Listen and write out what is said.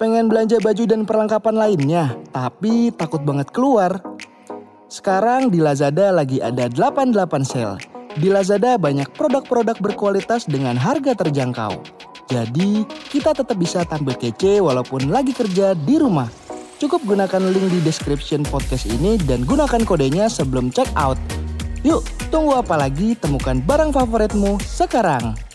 Pengen belanja baju dan perlengkapan lainnya, tapi takut banget keluar. Sekarang di Lazada lagi ada 88 sale. Di Lazada banyak produk-produk berkualitas dengan harga terjangkau. Jadi, kita tetap bisa tampil kece walaupun lagi kerja di rumah. Cukup gunakan link di description podcast ini dan gunakan kodenya sebelum check out. Yuk, tunggu apa lagi? Temukan barang favoritmu sekarang.